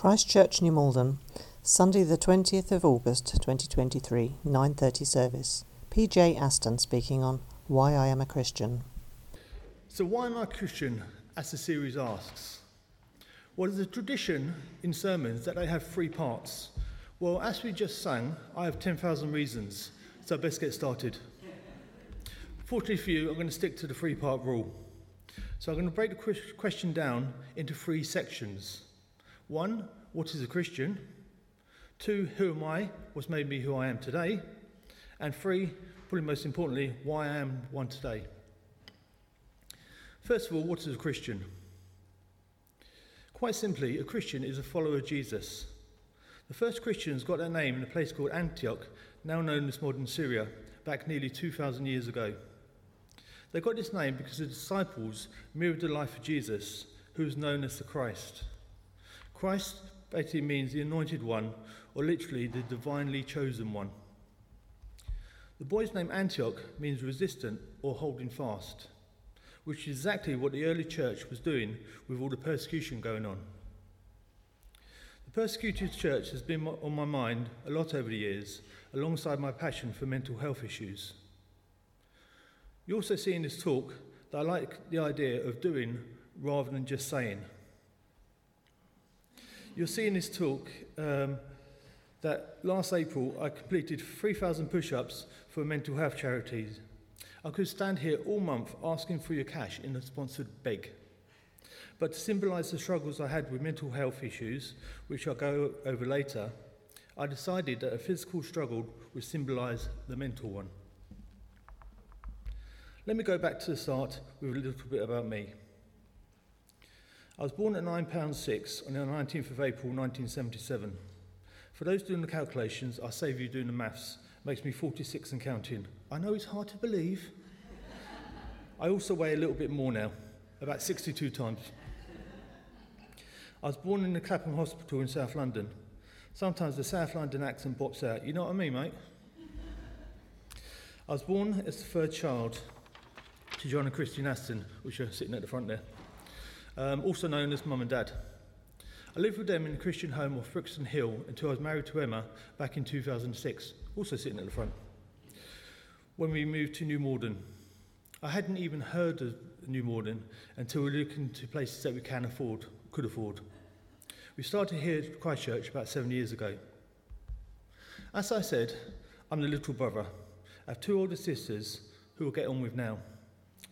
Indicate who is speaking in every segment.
Speaker 1: Christchurch, New Malden, Sunday the 20th of August 2023, 9:30 service. PJ Aston speaking on Why I Am a Christian.
Speaker 2: So, why am I a Christian? As the series asks. Well, there's a tradition in sermons that they have three parts. Well, as we just sang, I have 10,000 reasons, so best get started. Fortunately for you, I'm going to stick to the three part rule. So, I'm going to break the question down into three sections. One, what is a Christian? Two, who am I? What's made me who I am today? And three, probably most importantly, why I am one today. First of all, what is a Christian? Quite simply, a Christian is a follower of Jesus. The first Christians got their name in a place called Antioch, now known as modern Syria, back nearly 2,000 years ago. They got this name because the disciples mirrored the life of Jesus, who was known as the Christ. Christ basically means the anointed one, or literally the divinely chosen one. The boy's name Antioch means resistant or holding fast, which is exactly what the early church was doing with all the persecution going on. The persecuted church has been on my mind a lot over the years, alongside my passion for mental health issues. You also see in this talk that I like the idea of doing rather than just saying. You'll see in this talk um, that last April I completed 3,000 push ups for mental health charities. I could stand here all month asking for your cash in a sponsored beg. But to symbolise the struggles I had with mental health issues, which I'll go over later, I decided that a physical struggle would symbolise the mental one. Let me go back to the start with a little bit about me. I was born at £9.6 on the 19th of April 1977. For those doing the calculations, I save you doing the maths. Makes me 46 and counting. I know it's hard to believe. I also weigh a little bit more now, about 62 times. I was born in the Clapham Hospital in South London. Sometimes the South London accent pops out. You know what I mean, mate? I was born as the third child to John and Christine Aston, which are sitting at the front there um, also known as Mum and Dad. I lived with them in a Christian home off Brixton Hill until I was married to Emma back in 2006, also sitting at the front, when we moved to New Malden. I hadn't even heard of New Malden until we looked into places that we can afford, could afford. We started here at Christchurch about seven years ago. As I said, I'm the little brother. I have two older sisters who will get on with now.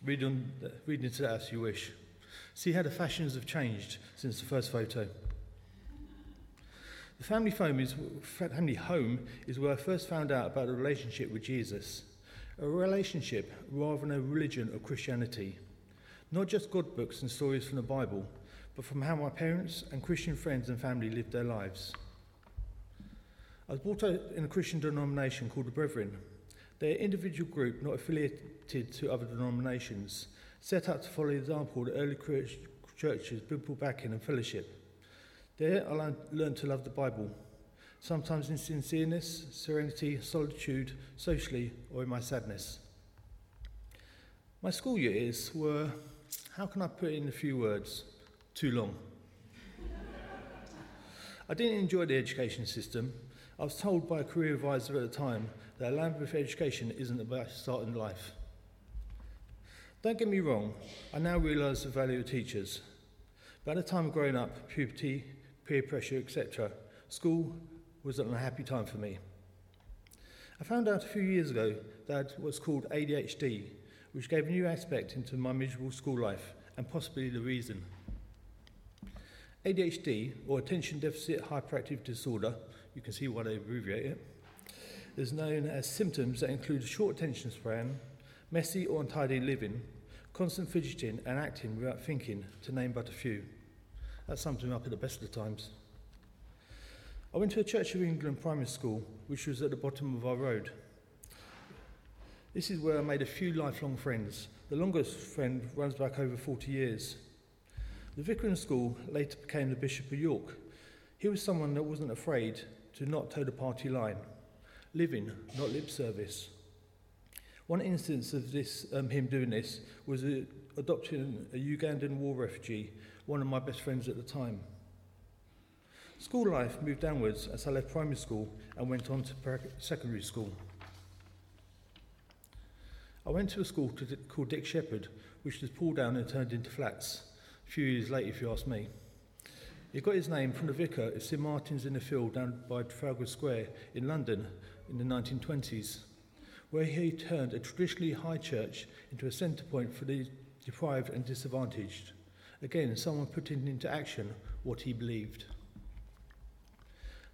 Speaker 2: Read, on, read into that as you wish. See how the fashions have changed since the first photo. The family home is, family home is where I first found out about a relationship with Jesus. A relationship rather than a religion or Christianity. Not just God books and stories from the Bible, but from how my parents and Christian friends and family lived their lives. I was brought up in a Christian denomination called the Brethren. They're an individual group not affiliated to other denominations set out to follow the example of the early churches, biblical backing and fellowship. There I learned to love the Bible, sometimes in sincereness, serenity, solitude, socially, or in my sadness. My school years were, how can I put it in a few words? Too long. I didn't enjoy the education system. I was told by a career advisor at the time that a Lambeth education isn't about starting life. Don't get me wrong, I now realise the value of teachers. By the time of growing up, puberty, peer pressure, etc., school was an unhappy time for me. I found out a few years ago that what's called ADHD, which gave a new aspect into my miserable school life and possibly the reason. ADHD, or Attention Deficit Hyperactive Disorder, you can see why they abbreviate it, is known as symptoms that include short attention span, messy or untidy living, constant fidgeting and acting without thinking, to name but a few. That sums him up at the best of the times. I went to a Church of England primary school, which was at the bottom of our road. This is where I made a few lifelong friends. The longest friend runs back over 40 years. The vicar in school later became the Bishop of York. He was someone that wasn't afraid to not toe the party line, living, not lip service. One instance of this, um, him doing this was uh, adopting a Ugandan war refugee, one of my best friends at the time. School life moved downwards as I left primary school and went on to secondary school. I went to a school called Dick Sheppard, which was pulled down and turned into flats, a few years later, if you ask me. It got its name from the vicar of St Martin's in the Field down by Trafalgar Square in London in the 1920s, where he turned a traditionally high church into a centre point for the deprived and disadvantaged. Again, someone putting into action what he believed.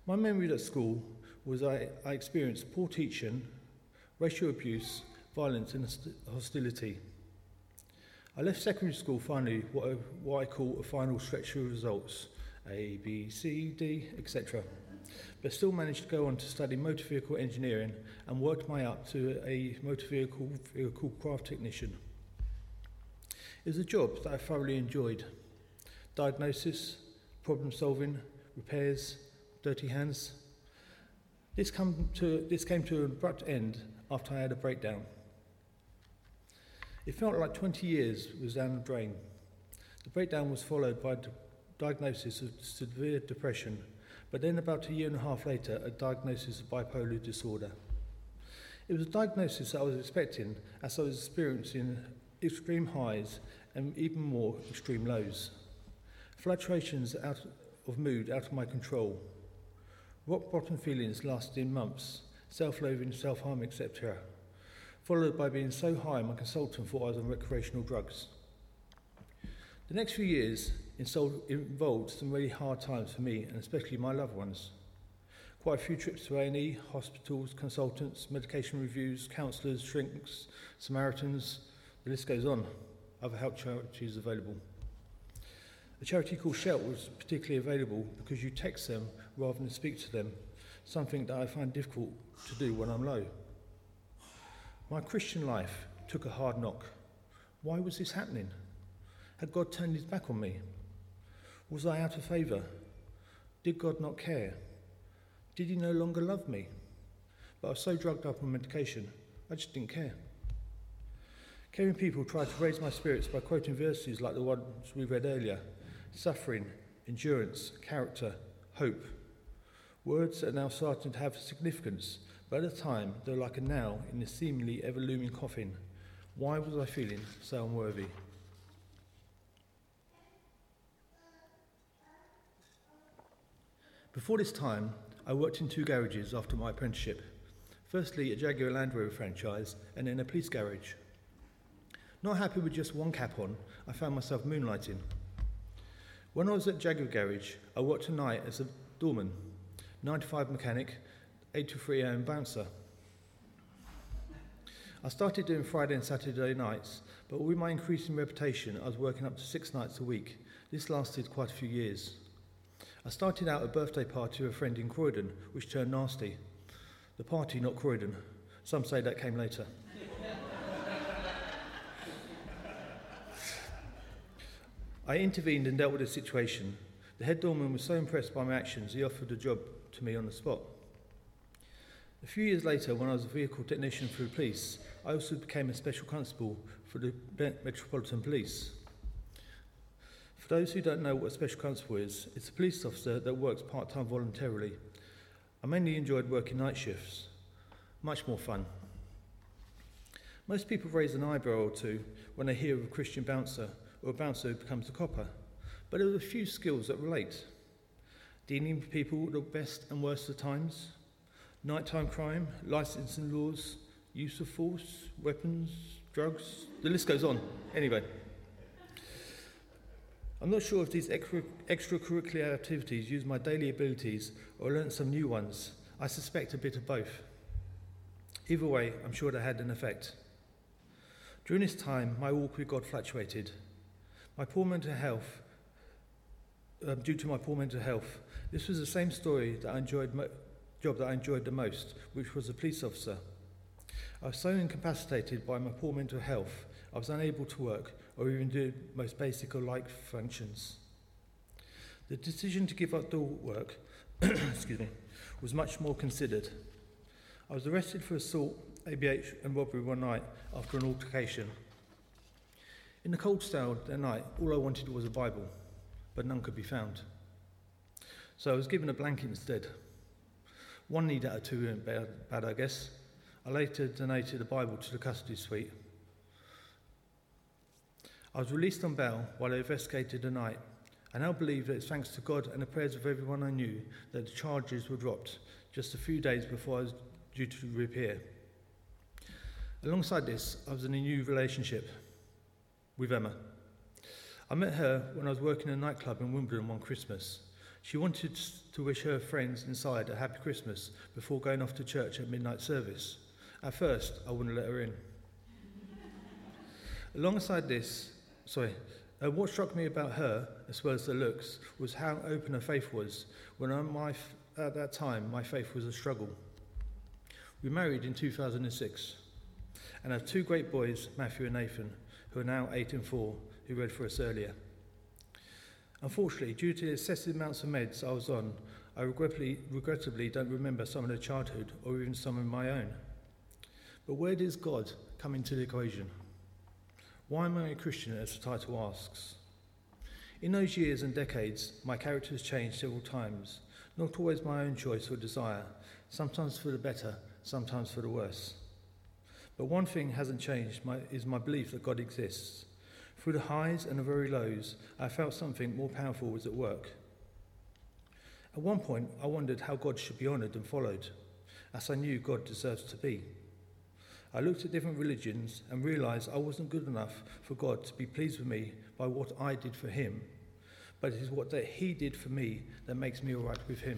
Speaker 2: My memory at school was I, I experienced poor teaching, racial abuse, violence, and hostility. I left secondary school finally what I, what I call a final stretch of results A, B, C, D, etc. But still managed to go on to study motor vehicle engineering and worked my way up to a motor vehicle, vehicle craft technician. It was a job that I thoroughly enjoyed. Diagnosis, problem solving, repairs, dirty hands. This, come to, this came to an abrupt end after I had a breakdown. It felt like 20 years was down the drain. The breakdown was followed by a diagnosis of severe depression, but then about a year and a half later, a diagnosis of bipolar disorder. It was a diagnosis I was expecting as I was experiencing extreme highs and even more extreme lows. Fluctuations out of mood out of my control, Rock bottom feelings lasted months, self loathing, self harm, etc., followed by being so high my consultant thought I was on recreational drugs. The next few years involved some really hard times for me and especially my loved ones. Quite a few trips to A&E, hospitals, consultants, medication reviews, counsellors, shrinks, Samaritans, the list goes on. Other help charities available. A charity called Shout was particularly available because you text them rather than speak to them, something that I find difficult to do when I'm low. My Christian life took a hard knock. Why was this happening? Had God turned his back on me? Was I out of favour? Did God not care? Did he no longer love me? But I was so drugged up on medication, I just didn't care. Caring people tried to raise my spirits by quoting verses like the ones we read earlier suffering, endurance, character, hope. Words that are now starting to have significance, but at the time they're like a nail in a seemingly ever looming coffin. Why was I feeling so unworthy? Before this time, I worked in two garages after my apprenticeship. Firstly, a Jaguar Land Rover franchise, and then a police garage. Not happy with just one cap on, I found myself moonlighting. When I was at Jaguar Garage, I worked a night as a doorman 9 to 5 mechanic, 8 to 3 am bouncer. I started doing Friday and Saturday nights, but with my increasing reputation, I was working up to six nights a week. This lasted quite a few years. I started out a birthday party with a friend in Croydon, which turned nasty. The party, not Croydon. Some say that came later. I intervened and dealt with the situation. The head doorman was so impressed by my actions, he offered a job to me on the spot. A few years later, when I was a vehicle technician for the police, I also became a special constable for the Metropolitan Police. For those who don't know what a special constable is, it's a police officer that works part time voluntarily. I mainly enjoyed working night shifts, much more fun. Most people raise an eyebrow or two when they hear of a Christian bouncer or a bouncer who becomes a copper, but there are a few skills that relate dealing with people at the best and worst of times, nighttime crime, licensing laws, use of force, weapons, drugs, the list goes on. Anyway, I'm not sure if these extra, extracurricular activities use my daily abilities or learn some new ones. I suspect a bit of both. Either way, I'm sure they had an effect. During this time, my walk with God fluctuated. My poor mental health, um, due to my poor mental health, this was the same story that I enjoyed, mo- job that I enjoyed the most, which was a police officer. I was so incapacitated by my poor mental health, I was unable to work or even do most basic or like functions. The decision to give up door work, excuse me, was much more considered. I was arrested for assault, ABH, and robbery one night after an altercation. In the cold cell that night, all I wanted was a Bible, but none could be found. So I was given a blanket instead. One need out of two weren't bad, bad, I guess. I later donated a Bible to the custody suite. I was released on bail while I investigated the night. I now believe that it's thanks to God and the prayers of everyone I knew that the charges were dropped just a few days before I was due to reappear. Alongside this, I was in a new relationship with Emma. I met her when I was working in a nightclub in Wimbledon one Christmas. She wanted to wish her friends inside a happy Christmas before going off to church at midnight service. At first, I wouldn't let her in. Alongside this, sorry, uh, what struck me about her, as well as the looks, was how open her faith was. When I, my, at that time, my faith was a struggle. We married in 2006 and have two great boys, Matthew and Nathan, who are now eight and four, who read for us earlier. Unfortunately, due to the excessive amounts of meds I was on, I regrettably, regrettably don't remember some of their childhood or even some of my own. But where does God come into the equation? Why am I a Christian, as the title asks? In those years and decades, my character has changed several times, not always my own choice or desire, sometimes for the better, sometimes for the worse. But one thing hasn't changed my, is my belief that God exists. Through the highs and the very lows, I felt something more powerful was at work. At one point, I wondered how God should be honoured and followed, as I knew God deserves to be. I looked at different religions and realized I wasn't good enough for God to be pleased with me by what I did for Him, but it is what that He did for me that makes me all right with Him.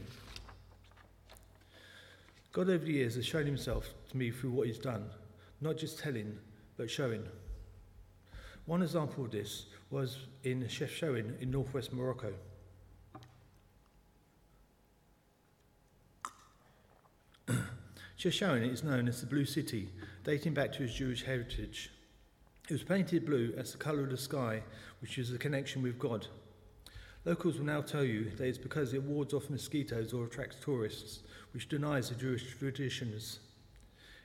Speaker 2: God over the years has shown Himself to me through what He's done, not just telling, but showing. One example of this was in Chefchaouen in northwest Morocco. Chefchaouen is known as the Blue City, dating back to its Jewish heritage. It was painted blue as the colour of the sky, which is a connection with God. Locals will now tell you that it's because it wards off mosquitoes or attracts tourists, which denies the Jewish traditions.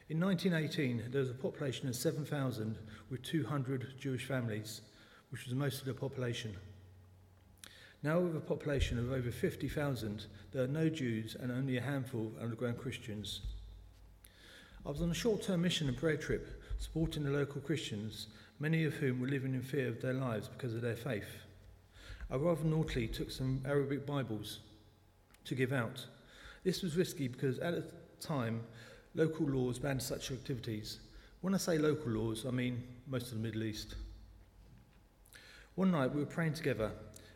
Speaker 2: In 1918, there was a population of 7,000 with 200 Jewish families, which was most of the population. Now, with a population of over 50,000, there are no Jews and only a handful of underground Christians. I was on a short term mission and prayer trip supporting the local Christians, many of whom were living in fear of their lives because of their faith. I rather naughtily took some Arabic Bibles to give out. This was risky because at the time, local laws banned such activities. When I say local laws, I mean most of the Middle East. One night we were praying together,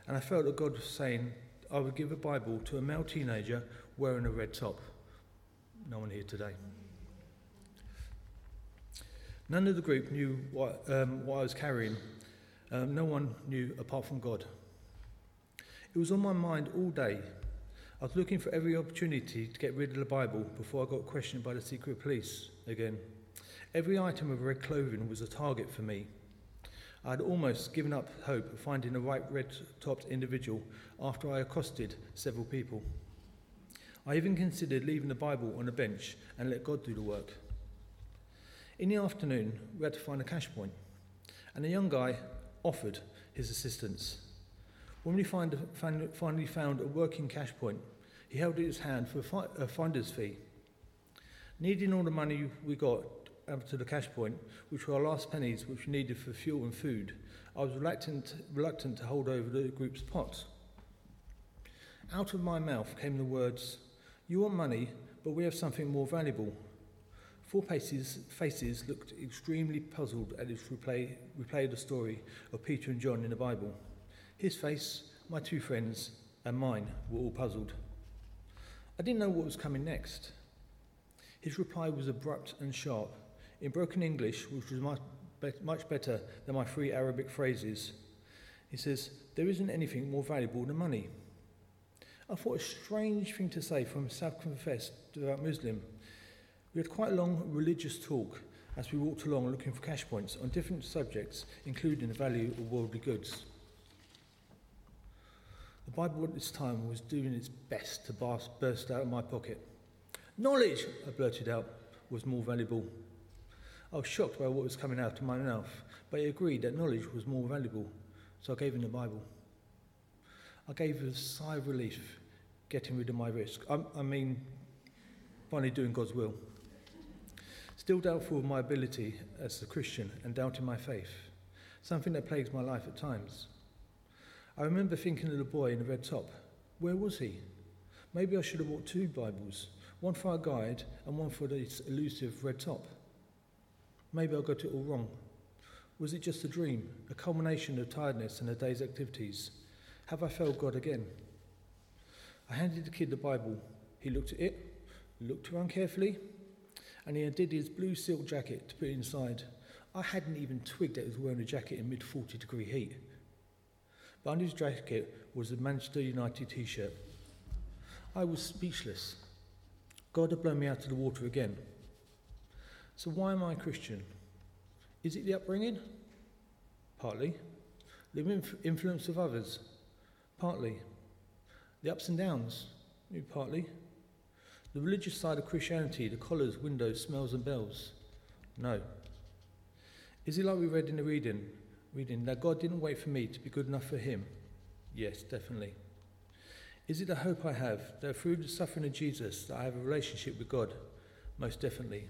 Speaker 2: and I felt that God was saying I would give a Bible to a male teenager wearing a red top. No one here today. None of the group knew what, um, what I was carrying. Um, no one knew apart from God. It was on my mind all day. I was looking for every opportunity to get rid of the Bible before I got questioned by the secret police again. Every item of red clothing was a target for me. I had almost given up hope of finding the right red topped individual after I accosted several people. I even considered leaving the Bible on a bench and let God do the work. In the afternoon, we had to find a cash point, and a young guy offered his assistance. When we find, find, finally found a working cash point, he held in his hand for a, fi- a finder's fee. Needing all the money we got up to the cash point, which were our last pennies which we needed for fuel and food, I was reluctant, reluctant to hold over the group's pot. Out of my mouth came the words, You want money, but we have something more valuable. Four faces, faces looked extremely puzzled at his replay, replayed the story of Peter and John in the Bible. His face, my two friends, and mine were all puzzled. I didn't know what was coming next. His reply was abrupt and sharp, in broken English, which was much, much better than my free Arabic phrases. He says, There isn't anything more valuable than money. I thought a strange thing to say from a self confessed devout Muslim. We had quite a long religious talk as we walked along looking for cash points on different subjects, including the value of worldly goods. The Bible at this time was doing its best to burst out of my pocket. Knowledge, I blurted out, was more valuable. I was shocked by what was coming out of my mouth, but he agreed that knowledge was more valuable, so I gave him the Bible. I gave a sigh of relief. getting rid of my risk. I, I mean, finally doing God's will. Still doubtful of my ability as a Christian and doubting my faith, something that plagues my life at times. I remember thinking of the boy in the red top. Where was he? Maybe I should have bought two Bibles, one for our guide and one for this elusive red top. Maybe I got it all wrong. Was it just a dream, a culmination of tiredness and a day's activities? Have I failed God again? I handed the kid the Bible. He looked at it, looked around carefully, and he undid his blue silk jacket to put inside. I hadn't even twigged that he was wearing a jacket in mid 40 degree heat. But under his jacket was a Manchester United t shirt. I was speechless. God had blown me out of the water again. So, why am I a Christian? Is it the upbringing? Partly. The inf- influence of others? Partly. The ups and downs? Partly. The religious side of Christianity, the collars, windows, smells, and bells? No. Is it like we read in the reading, reading that God didn't wait for me to be good enough for Him? Yes, definitely. Is it the hope I have that through the suffering of Jesus that I have a relationship with God? Most definitely.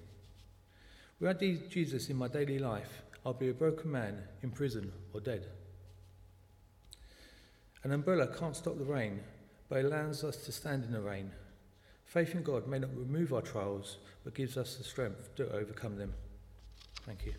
Speaker 2: Without Jesus in my daily life, I'll be a broken man in prison or dead. An umbrella can't stop the rain, but it allows us to stand in the rain. Faith in God may not remove our trials, but gives us the strength to overcome them. Thank you.